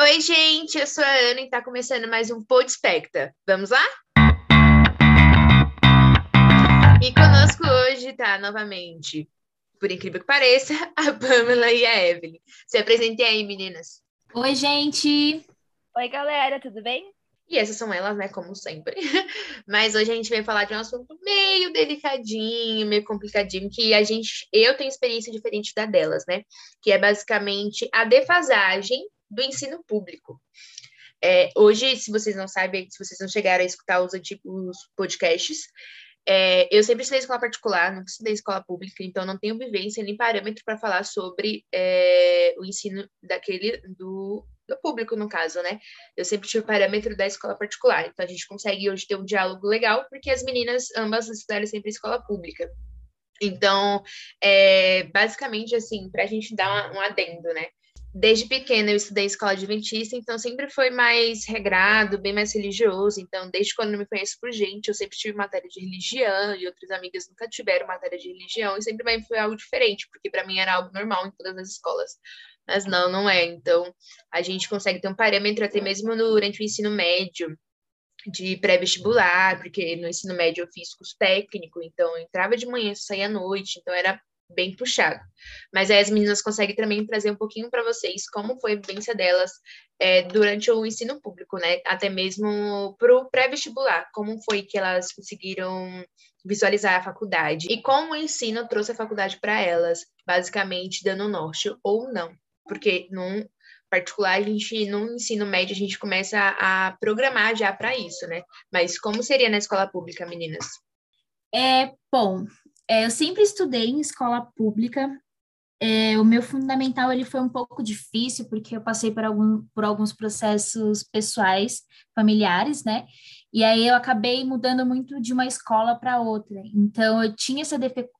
Oi, gente, eu sou a Ana e está começando mais um Podspecta. Vamos lá? E conosco hoje está novamente, por incrível que pareça, a Pamela e a Evelyn. Se apresentem aí, meninas. Oi, gente! Oi, galera, tudo bem? E essas são elas, né, como sempre. Mas hoje a gente vai falar de um assunto meio delicadinho, meio complicadinho, que a gente, eu tenho experiência diferente da delas, né? Que é basicamente a defasagem do ensino público. É, hoje, se vocês não sabem, se vocês não chegaram a escutar os antigos podcasts, é, eu sempre estudei escola particular, nunca estudei escola pública, então não tenho vivência nem parâmetro para falar sobre é, o ensino daquele do, do, público, no caso, né? Eu sempre tive parâmetro da escola particular, então a gente consegue hoje ter um diálogo legal, porque as meninas ambas estudaram sempre escola pública. Então, é, basicamente, assim, para a gente dar um adendo, né? Desde pequena eu estudei em escola adventista, então sempre foi mais regrado, bem mais religioso. Então, desde quando eu me conheço por gente, eu sempre tive matéria de religião e outras amigas nunca tiveram matéria de religião e sempre foi algo diferente, porque para mim era algo normal em todas as escolas. Mas não, não é. Então, a gente consegue ter um parâmetro até mesmo durante o ensino médio de pré-vestibular, porque no ensino médio eu fiz curso técnico, então eu entrava de manhã, saía à noite, então era bem puxado. Mas aí as meninas conseguem também trazer um pouquinho para vocês como foi a vivência delas é, durante o ensino público, né? Até mesmo para o pré-vestibular, como foi que elas conseguiram visualizar a faculdade e como o ensino trouxe a faculdade para elas, basicamente dando norte ou não. Porque num particular, a gente, no ensino médio, a gente começa a, a programar já para isso, né? Mas como seria na escola pública, meninas? É, bom, é, eu sempre estudei em escola pública. É, o meu fundamental ele foi um pouco difícil porque eu passei por, algum, por alguns processos pessoais, familiares, né? E aí eu acabei mudando muito de uma escola para outra. Então eu tinha essa,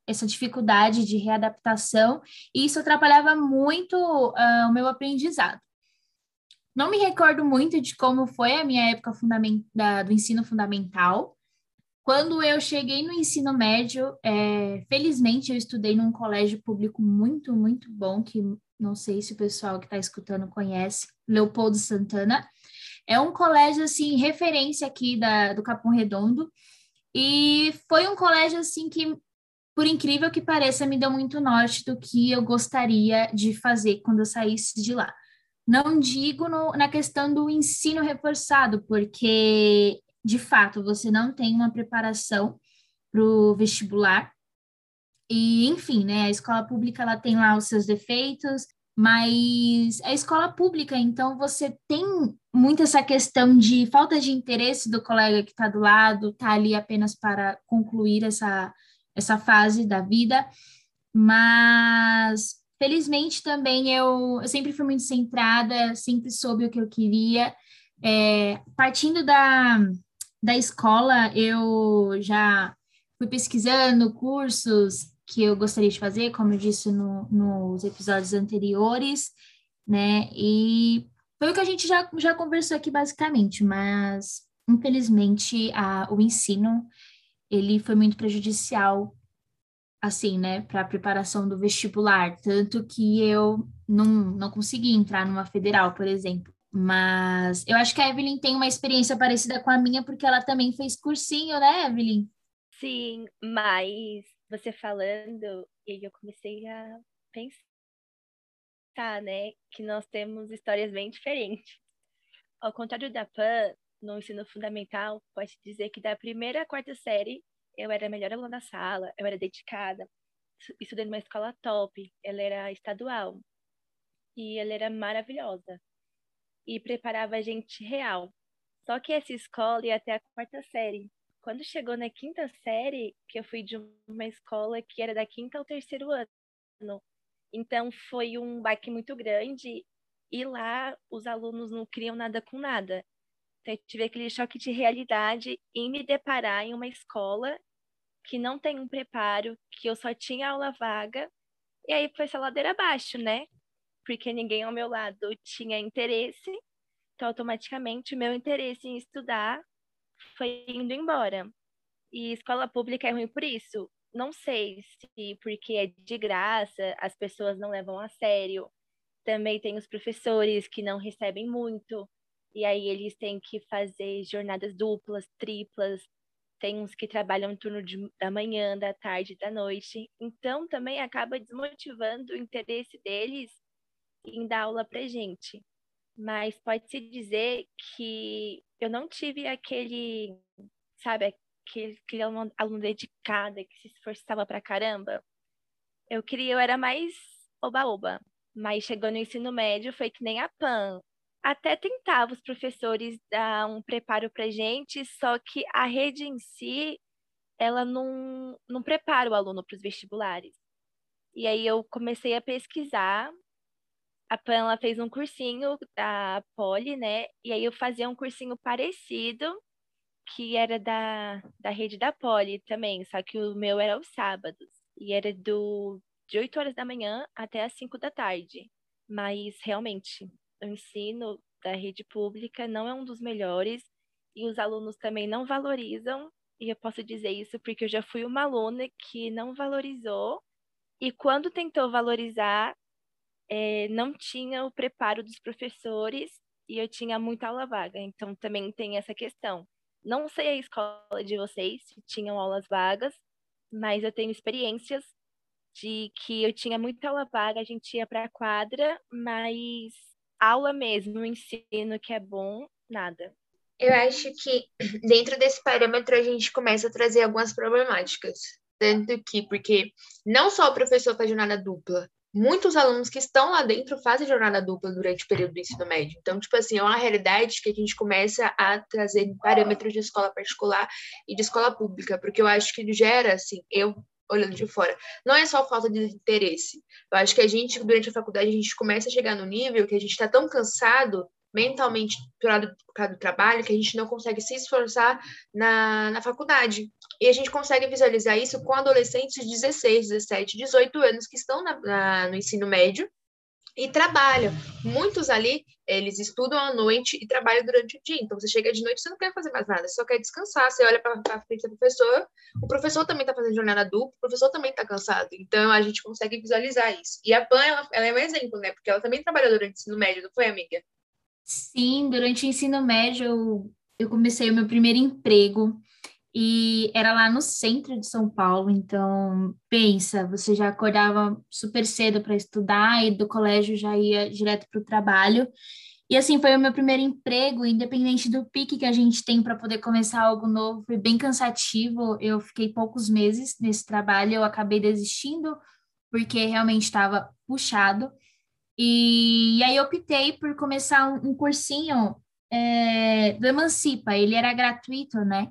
essa dificuldade de readaptação e isso atrapalhava muito uh, o meu aprendizado. Não me recordo muito de como foi a minha época da, do ensino fundamental, quando eu cheguei no ensino médio, é, felizmente eu estudei num colégio público muito, muito bom, que não sei se o pessoal que está escutando conhece, Leopoldo Santana. É um colégio, assim, referência aqui da, do Capão Redondo, e foi um colégio, assim, que, por incrível que pareça, me deu muito norte do que eu gostaria de fazer quando eu saísse de lá. Não digo no, na questão do ensino reforçado, porque de fato, você não tem uma preparação para o vestibular. E, enfim, né, a escola pública ela tem lá os seus defeitos, mas a escola pública, então você tem muito essa questão de falta de interesse do colega que está do lado, está ali apenas para concluir essa, essa fase da vida, mas felizmente também eu, eu sempre fui muito centrada, sempre soube o que eu queria. É, partindo da, da escola, eu já fui pesquisando cursos que eu gostaria de fazer, como eu disse no, nos episódios anteriores, né? E foi o que a gente já, já conversou aqui basicamente, mas infelizmente a, o ensino ele foi muito prejudicial assim, né, para a preparação do vestibular, tanto que eu não, não consegui entrar numa federal, por exemplo. Mas eu acho que a Evelyn tem uma experiência parecida com a minha, porque ela também fez cursinho, né, Evelyn? Sim, mas você falando, e eu comecei a pensar, né, que nós temos histórias bem diferentes. Ao contrário da Pan, no ensino fundamental, pode dizer que da primeira à quarta série, eu era a melhor aluna da sala, eu era dedicada, estudei numa escola top, ela era estadual, e ela era maravilhosa e preparava a gente real. Só que essa escola ia até a quarta série. Quando chegou na quinta série, que eu fui de uma escola que era da quinta ao terceiro ano. Então foi um baque muito grande e lá os alunos não criam nada com nada. Então eu tive aquele choque de realidade em me deparar em uma escola que não tem um preparo, que eu só tinha aula vaga. E aí foi essa ladeira abaixo, né? Porque ninguém ao meu lado tinha interesse, então automaticamente o meu interesse em estudar foi indo embora. E escola pública é ruim por isso. Não sei se porque é de graça, as pessoas não levam a sério. Também tem os professores que não recebem muito, e aí eles têm que fazer jornadas duplas, triplas. Tem uns que trabalham turno de, da manhã, da tarde, da noite. Então também acaba desmotivando o interesse deles em dar aula para gente. Mas pode-se dizer que eu não tive aquele, sabe, aquele, aquele aluno, aluno dedicado que se esforçava pra caramba. Eu queria, eu era mais oba-oba. Mas chegou no ensino médio, foi que nem a PAN. Até tentava os professores dar um preparo pra gente, só que a rede em si, ela não, não prepara o aluno para os vestibulares. E aí eu comecei a pesquisar a Pan ela fez um cursinho da Poli, né? E aí eu fazia um cursinho parecido, que era da, da rede da Poli também, só que o meu era aos sábados. E era do, de 8 horas da manhã até as 5 da tarde. Mas realmente, o ensino da rede pública não é um dos melhores e os alunos também não valorizam. E eu posso dizer isso porque eu já fui uma aluna que não valorizou e quando tentou valorizar, é, não tinha o preparo dos professores e eu tinha muita aula vaga. Então também tem essa questão. Não sei a escola de vocês se tinham aulas vagas, mas eu tenho experiências de que eu tinha muita aula vaga, a gente ia para a quadra, mas aula mesmo, ensino que é bom, nada. Eu acho que dentro desse parâmetro a gente começa a trazer algumas problemáticas. Tanto que, porque não só o professor faz jornada dupla, muitos alunos que estão lá dentro fazem jornada dupla durante o período do ensino médio. Então, tipo assim, é uma realidade que a gente começa a trazer parâmetros de escola particular e de escola pública, porque eu acho que gera, assim, eu olhando de fora, não é só falta de interesse. Eu acho que a gente, durante a faculdade, a gente começa a chegar no nível que a gente está tão cansado mentalmente por causa do trabalho que a gente não consegue se esforçar na, na faculdade. E a gente consegue visualizar isso com adolescentes de 16, 17, 18 anos que estão na, na, no ensino médio e trabalham. Muitos ali, eles estudam à noite e trabalham durante o dia. Então, você chega de noite, você não quer fazer mais nada, você só quer descansar. Você olha para frente do professor, o professor também está fazendo jornada dupla, o professor também está cansado. Então, a gente consegue visualizar isso. E a PAN, ela, ela, é um exemplo, né? Porque ela também trabalhou durante o ensino médio, não foi, amiga? Sim, durante o ensino médio eu, eu comecei o meu primeiro emprego e era lá no centro de São Paulo, então pensa, você já acordava super cedo para estudar e do colégio já ia direto para o trabalho. E assim foi o meu primeiro emprego, independente do pique que a gente tem para poder começar algo novo, foi bem cansativo. Eu fiquei poucos meses nesse trabalho, eu acabei desistindo porque realmente estava puxado. E, e aí optei por começar um, um cursinho é, do Emancipa, ele era gratuito, né?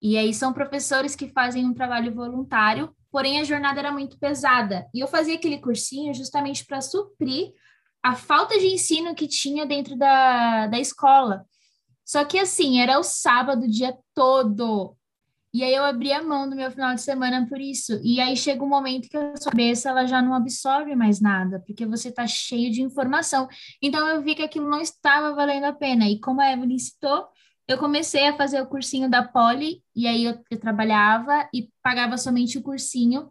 E aí são professores que fazem um trabalho voluntário, porém a jornada era muito pesada. E eu fazia aquele cursinho justamente para suprir a falta de ensino que tinha dentro da, da escola. Só que assim, era o sábado o dia todo. E aí eu abri a mão do meu final de semana por isso. E aí chega um momento que a sua cabeça ela já não absorve mais nada, porque você está cheio de informação. Então eu vi que aquilo não estava valendo a pena. E como a Evelyn citou, eu comecei a fazer o cursinho da Poli, e aí eu, eu trabalhava e pagava somente o cursinho.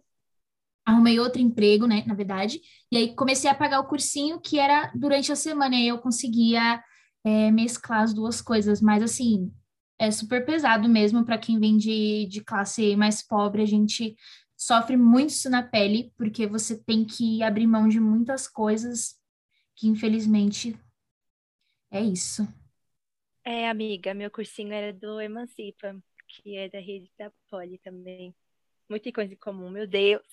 Arrumei outro emprego, né, na verdade. E aí comecei a pagar o cursinho que era durante a semana. E aí eu conseguia é, mesclar as duas coisas. Mas assim, é super pesado mesmo para quem vem de, de classe mais pobre. A gente sofre muito isso na pele, porque você tem que abrir mão de muitas coisas que, infelizmente, é isso. É, amiga, meu cursinho era do Emancipa, que é da rede da Poli também. Muita coisa em comum, meu Deus.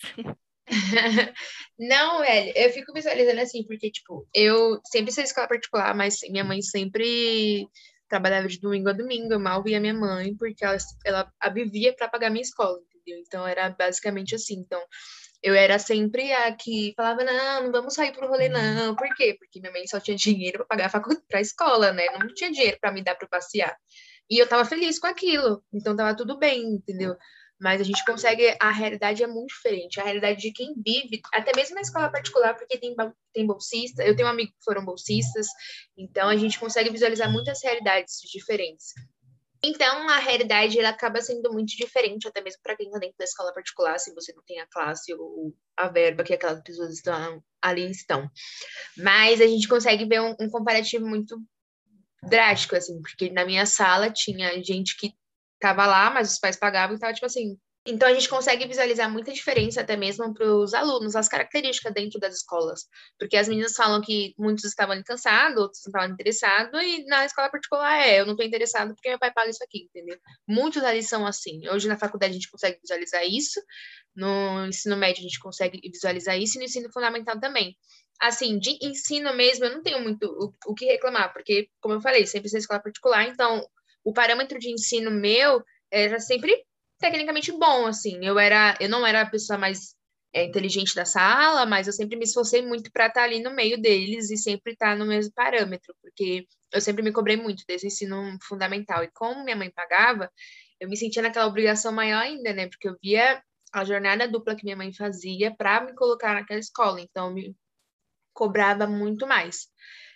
Não, velho, eu fico visualizando assim, porque, tipo, eu sempre sei escola particular, mas minha mãe sempre trabalhava de domingo a domingo, eu mal via minha mãe, porque ela, ela a vivia para pagar minha escola, entendeu? Então era basicamente assim. Então eu era sempre a que falava: não, não vamos sair pro rolê, não. Por quê? Porque minha mãe só tinha dinheiro para pagar a faculdade, pra escola, né? Não tinha dinheiro para me dar para passear. E eu tava feliz com aquilo, então tava tudo bem, entendeu? Mas a gente consegue, a realidade é muito diferente, a realidade de quem vive, até mesmo na escola particular, porque tem, tem bolsista, eu tenho um amigo que foram bolsistas, então a gente consegue visualizar muitas realidades diferentes. Então, a realidade ela acaba sendo muito diferente, até mesmo para quem está dentro da escola particular, se você não tem a classe ou a verba que aquelas pessoas estão, ali estão. Mas a gente consegue ver um, um comparativo muito drástico, assim, porque na minha sala tinha gente que estava lá, mas os pais pagavam e tava, tipo assim, então, a gente consegue visualizar muita diferença até mesmo para os alunos, as características dentro das escolas. Porque as meninas falam que muitos estavam cansados, outros não estavam interessados, e na escola particular é, eu não estou interessado porque meu pai paga isso aqui, entendeu? Muitos ali são assim. Hoje na faculdade a gente consegue visualizar isso, no ensino médio a gente consegue visualizar isso, e no ensino fundamental também. Assim, de ensino mesmo, eu não tenho muito o, o que reclamar, porque, como eu falei, sempre na escola particular, então o parâmetro de ensino meu era sempre tecnicamente bom, assim. Eu era, eu não era a pessoa mais é, inteligente da sala, mas eu sempre me esforcei muito para estar tá ali no meio deles e sempre estar tá no mesmo parâmetro, porque eu sempre me cobrei muito desse ensino fundamental. E como minha mãe pagava, eu me sentia naquela obrigação maior ainda, né? Porque eu via a jornada dupla que minha mãe fazia para me colocar naquela escola, então eu me cobrava muito mais.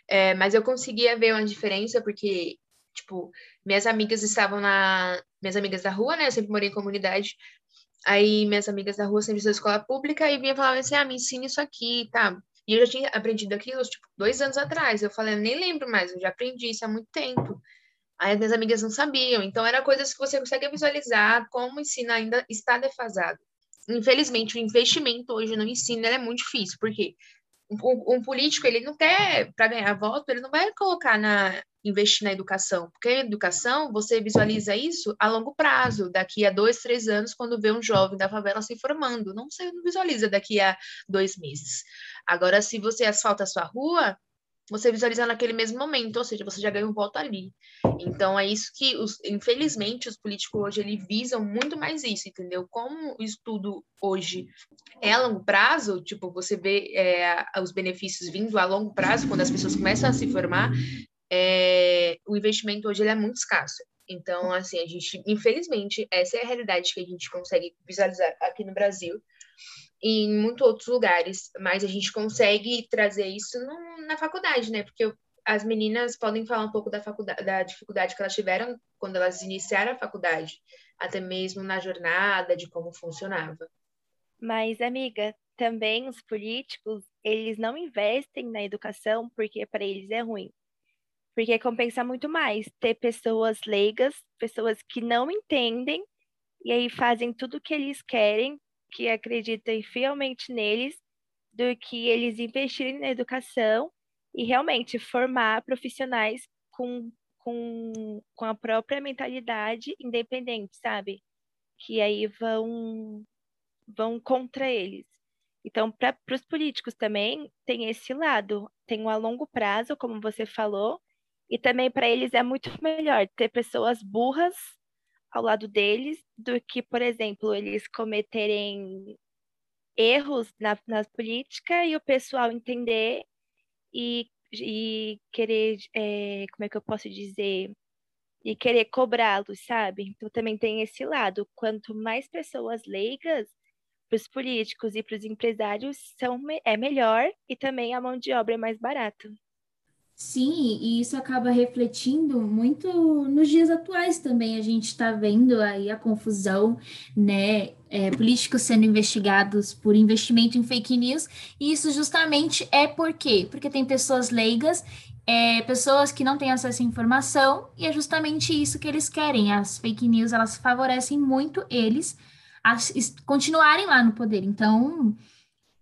É, mas eu conseguia ver uma diferença porque Tipo, minhas amigas estavam na. Minhas amigas da rua, né? Eu sempre morei em comunidade. Aí minhas amigas da rua sempre fizeram escola pública e vinha falar assim: ah, me ensina isso aqui, tá? E eu já tinha aprendido aquilo, tipo, dois anos atrás. Eu falei, eu nem lembro mais, eu já aprendi isso há muito tempo. Aí as minhas amigas não sabiam. Então, eram coisas que você consegue visualizar como o ensino ainda está defasado. Infelizmente, o investimento hoje no ensino é muito difícil, porque um, um político, ele não quer, para ganhar voto, ele não vai colocar na, investir na educação, porque a educação, você visualiza isso a longo prazo, daqui a dois, três anos, quando vê um jovem da favela se formando, não você não visualiza daqui a dois meses. Agora, se você asfalta a sua rua, você visualiza naquele mesmo momento, ou seja, você já ganha um voto ali. Então, é isso que, os, infelizmente, os políticos hoje, eles visam muito mais isso, entendeu? Como o estudo hoje é a longo prazo, tipo, você vê é, os benefícios vindo a longo prazo, quando as pessoas começam a se formar, é, o investimento hoje ele é muito escasso. Então, assim, a gente, infelizmente, essa é a realidade que a gente consegue visualizar aqui no Brasil e em muitos outros lugares, mas a gente consegue trazer isso no, na faculdade, né? Porque eu, as meninas podem falar um pouco da, faculdade, da dificuldade que elas tiveram quando elas iniciaram a faculdade, até mesmo na jornada, de como funcionava. Mas, amiga, também os políticos, eles não investem na educação porque para eles é ruim. Porque compensa muito mais ter pessoas leigas, pessoas que não entendem, e aí fazem tudo o que eles querem, que acreditam fielmente neles, do que eles investirem na educação e realmente formar profissionais com, com, com a própria mentalidade independente, sabe? Que aí vão, vão contra eles. Então, para os políticos também, tem esse lado. Tem o a longo prazo, como você falou, e também para eles é muito melhor ter pessoas burras ao lado deles do que, por exemplo, eles cometerem erros na, na política e o pessoal entender e, e querer, é, como é que eu posso dizer, e querer cobrá-los, sabe? Então também tem esse lado. Quanto mais pessoas leigas para os políticos e para os empresários são, é melhor e também a mão de obra é mais barata. Sim, e isso acaba refletindo muito nos dias atuais também. A gente está vendo aí a confusão, né? É, políticos sendo investigados por investimento em fake news, e isso justamente é por quê? Porque tem pessoas leigas, é, pessoas que não têm acesso à informação, e é justamente isso que eles querem. As fake news, elas favorecem muito eles a continuarem lá no poder. Então,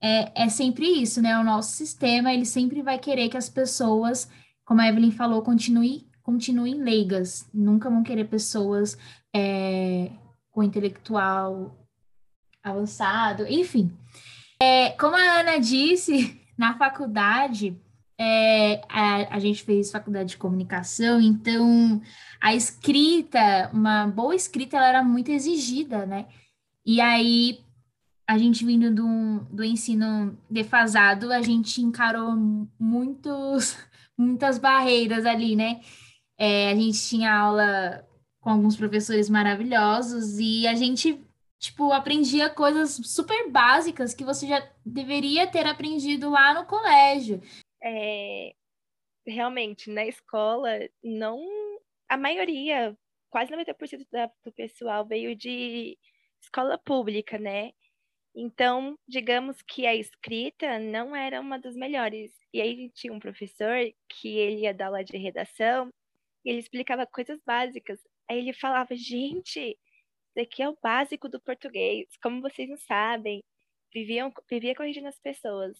é, é sempre isso, né? O nosso sistema, ele sempre vai querer que as pessoas, como a Evelyn falou, continue, continuem leigas. Nunca vão querer pessoas é, com intelectual avançado, enfim. É, como a Ana disse, na faculdade, é, a, a, gente fez faculdade de comunicação, então a escrita, uma boa escrita, ela era muito exigida, né? E aí, a gente vindo do, do ensino defasado, a gente encarou muitos, muitas barreiras ali, né? É, a gente tinha aula com alguns professores maravilhosos e a gente, tipo, aprendia coisas super básicas que você já deveria ter aprendido lá no colégio. É, realmente, na escola, não... A maioria quase 90% da, do pessoal veio de escola pública, né? Então, digamos que a escrita não era uma das melhores. E aí tinha um professor que ele ia dar aula de redação e ele explicava coisas básicas. Aí ele falava, gente, isso aqui é o básico do português. Como vocês não sabem, viviam, vivia corrigindo as pessoas.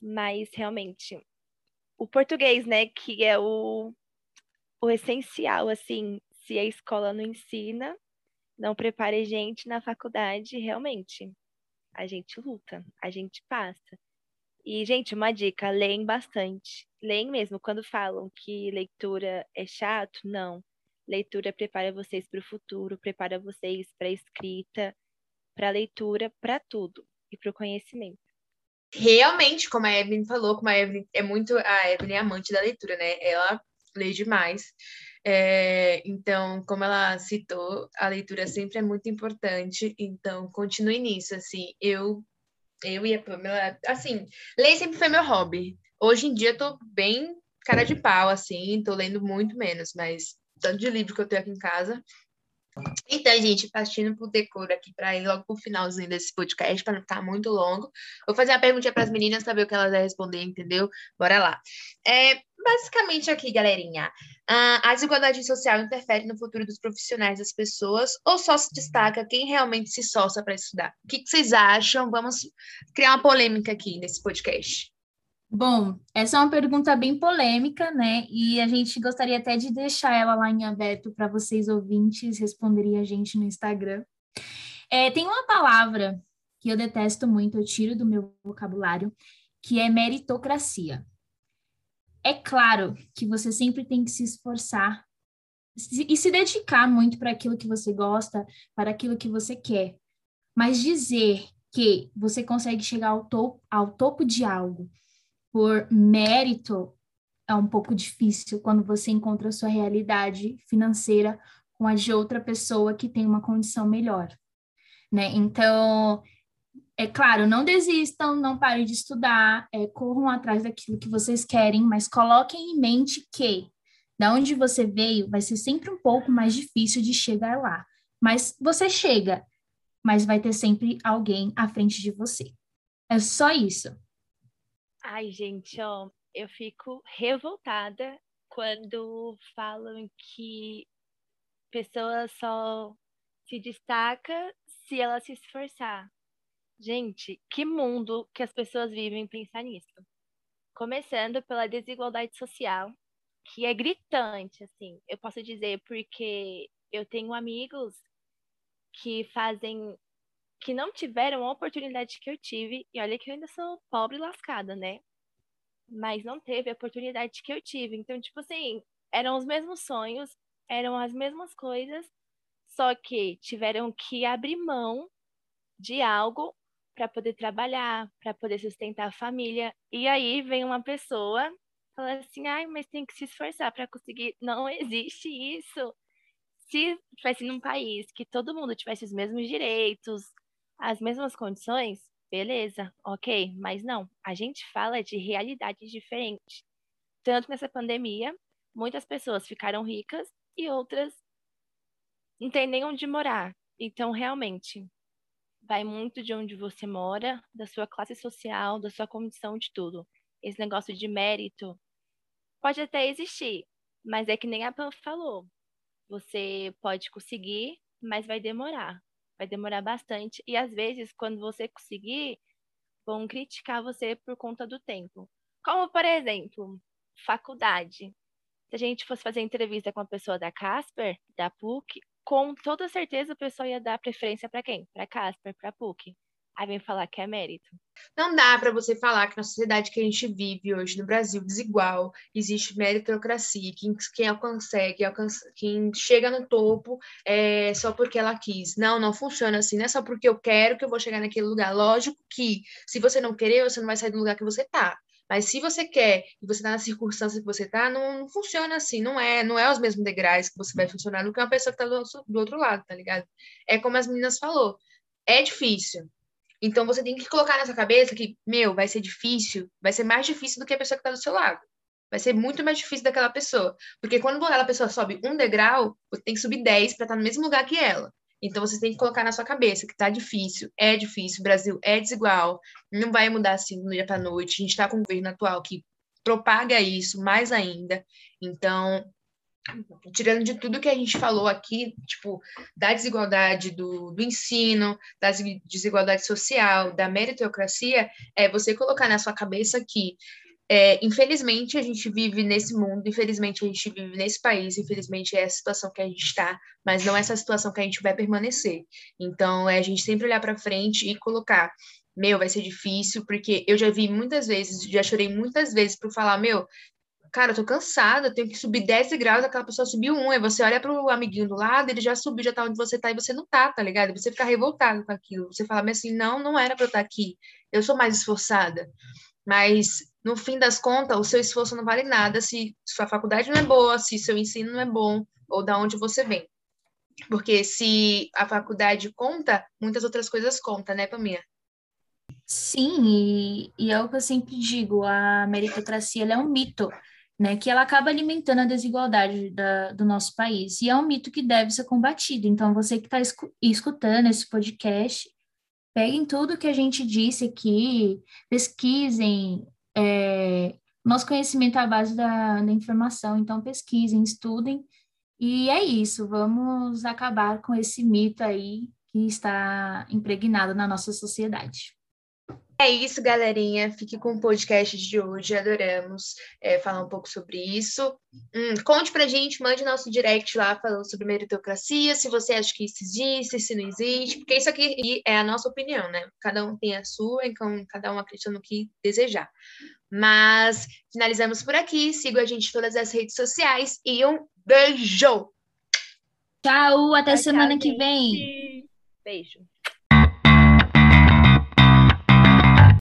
Mas realmente, o português, né, que é o, o essencial, assim, se a escola não ensina, não prepara gente na faculdade, realmente, a gente luta, a gente passa. E, gente, uma dica, leem bastante. Leem mesmo. Quando falam que leitura é chato, não. Leitura prepara vocês para o futuro, prepara vocês para a escrita, para a leitura, para tudo e para o conhecimento. Realmente, como a Evelyn falou, como a Evelyn é muito. A Evelyn é amante da leitura, né? Ela lê demais. É, então, como ela citou, a leitura sempre é muito importante. Então, continue nisso. Assim, eu, eu e a Pamela, assim, ler sempre foi meu hobby. Hoje em dia, eu tô bem cara de pau, assim, tô lendo muito menos, mas tanto de livro que eu tenho aqui em casa, então, gente, partindo pro decoro aqui para ir logo pro finalzinho desse podcast, para não ficar muito longo. Vou fazer uma perguntinha para as meninas ver o que elas vão responder, entendeu? Bora lá. É, basicamente aqui, galerinha, a desigualdade social interfere no futuro dos profissionais das pessoas ou só se destaca quem realmente se esforça para estudar? O que, que vocês acham? Vamos criar uma polêmica aqui nesse podcast. Bom, essa é uma pergunta bem polêmica, né? E a gente gostaria até de deixar ela lá em aberto para vocês ouvintes responderem a gente no Instagram. É, tem uma palavra que eu detesto muito, eu tiro do meu vocabulário, que é meritocracia. É claro que você sempre tem que se esforçar e se dedicar muito para aquilo que você gosta, para aquilo que você quer. Mas dizer que você consegue chegar ao topo, ao topo de algo por mérito é um pouco difícil quando você encontra a sua realidade financeira com a de outra pessoa que tem uma condição melhor, né? Então, é claro, não desistam, não parem de estudar, é, corram atrás daquilo que vocês querem, mas coloquem em mente que da onde você veio vai ser sempre um pouco mais difícil de chegar lá. Mas você chega, mas vai ter sempre alguém à frente de você. É só isso. Ai, gente, ó, eu fico revoltada quando falam que pessoa só se destaca se ela se esforçar. Gente, que mundo que as pessoas vivem pensar nisso? Começando pela desigualdade social, que é gritante, assim. Eu posso dizer porque eu tenho amigos que fazem que não tiveram a oportunidade que eu tive, e olha que eu ainda sou pobre e lascada, né? Mas não teve a oportunidade que eu tive. Então, tipo assim, eram os mesmos sonhos, eram as mesmas coisas, só que tiveram que abrir mão de algo para poder trabalhar, para poder sustentar a família. E aí vem uma pessoa fala assim: "Ai, mas tem que se esforçar para conseguir". Não existe isso. Se tivesse num país que todo mundo tivesse os mesmos direitos, as mesmas condições, beleza, ok, mas não, a gente fala de realidades diferentes. Tanto nessa pandemia, muitas pessoas ficaram ricas e outras não têm nem onde morar. Então, realmente, vai muito de onde você mora, da sua classe social, da sua condição de tudo. Esse negócio de mérito pode até existir, mas é que nem a Pan falou. Você pode conseguir, mas vai demorar vai demorar bastante. E às vezes, quando você conseguir, vão criticar você por conta do tempo. Como, por exemplo, faculdade. Se a gente fosse fazer entrevista com a pessoa da Casper, da PUC, com toda certeza o pessoal ia dar preferência para quem? Para Casper, para PUC. Aí vem falar que é mérito. Não dá para você falar que na sociedade que a gente vive hoje no Brasil, desigual, existe meritocracia, quem, quem consegue, alcança, quem chega no topo é só porque ela quis. Não, não funciona assim, não é só porque eu quero que eu vou chegar naquele lugar. Lógico que se você não querer, você não vai sair do lugar que você tá. Mas se você quer e você está na circunstância que você está, não, não, funciona assim, não é, não é os mesmos degraus que você vai funcionar do que uma pessoa que está do, do outro lado, tá ligado? É como as meninas falou, é difícil, então você tem que colocar nessa cabeça que, meu, vai ser difícil, vai ser mais difícil do que a pessoa que está do seu lado. vai ser muito mais difícil daquela pessoa. Porque quando aquela pessoa sobe um degrau, você tem que subir 10 para estar no mesmo lugar que ela. Então você tem que colocar na sua cabeça que tá difícil, é difícil, o Brasil é desigual, não vai mudar assim do dia para noite. A gente está com um governo atual que propaga isso mais ainda. Então, tirando de tudo que a gente falou aqui, tipo, da desigualdade do, do ensino, da desigualdade social, da meritocracia, é você colocar na sua cabeça que é, infelizmente, a gente vive nesse mundo, infelizmente, a gente vive nesse país, infelizmente, é a situação que a gente está, mas não é essa situação que a gente vai permanecer. Então, é a gente sempre olhar para frente e colocar: meu, vai ser difícil, porque eu já vi muitas vezes, já chorei muitas vezes por falar: meu, cara, eu tô cansada, eu tenho que subir 10 graus, aquela pessoa subiu um, aí você olha pro amiguinho do lado, ele já subiu, já tá onde você tá, e você não tá, tá ligado? Você fica revoltado com aquilo. Você fala assim, não, não era pra eu estar aqui, eu sou mais esforçada. Mas no fim das contas, o seu esforço não vale nada se sua faculdade não é boa, se seu ensino não é bom, ou da onde você vem. Porque se a faculdade conta, muitas outras coisas contam, né, Paminha? Sim, e, e é o que eu sempre digo, a meritocracia é um mito, né, que ela acaba alimentando a desigualdade da, do nosso país, e é um mito que deve ser combatido. Então, você que está escutando esse podcast, peguem tudo que a gente disse aqui, pesquisem, é, nosso conhecimento é a base da, da informação, então pesquisem, estudem, e é isso, vamos acabar com esse mito aí que está impregnado na nossa sociedade. É isso, galerinha. Fique com o podcast de hoje. Adoramos é, falar um pouco sobre isso. Hum, conte pra gente, mande nosso direct lá falando sobre meritocracia, se você acha que isso existe, se não existe, porque isso aqui é a nossa opinião, né? Cada um tem a sua, então cada um acredita no que desejar. Mas finalizamos por aqui. Siga a gente em todas as redes sociais e um beijo! Tchau, até semana que vem. Beijo.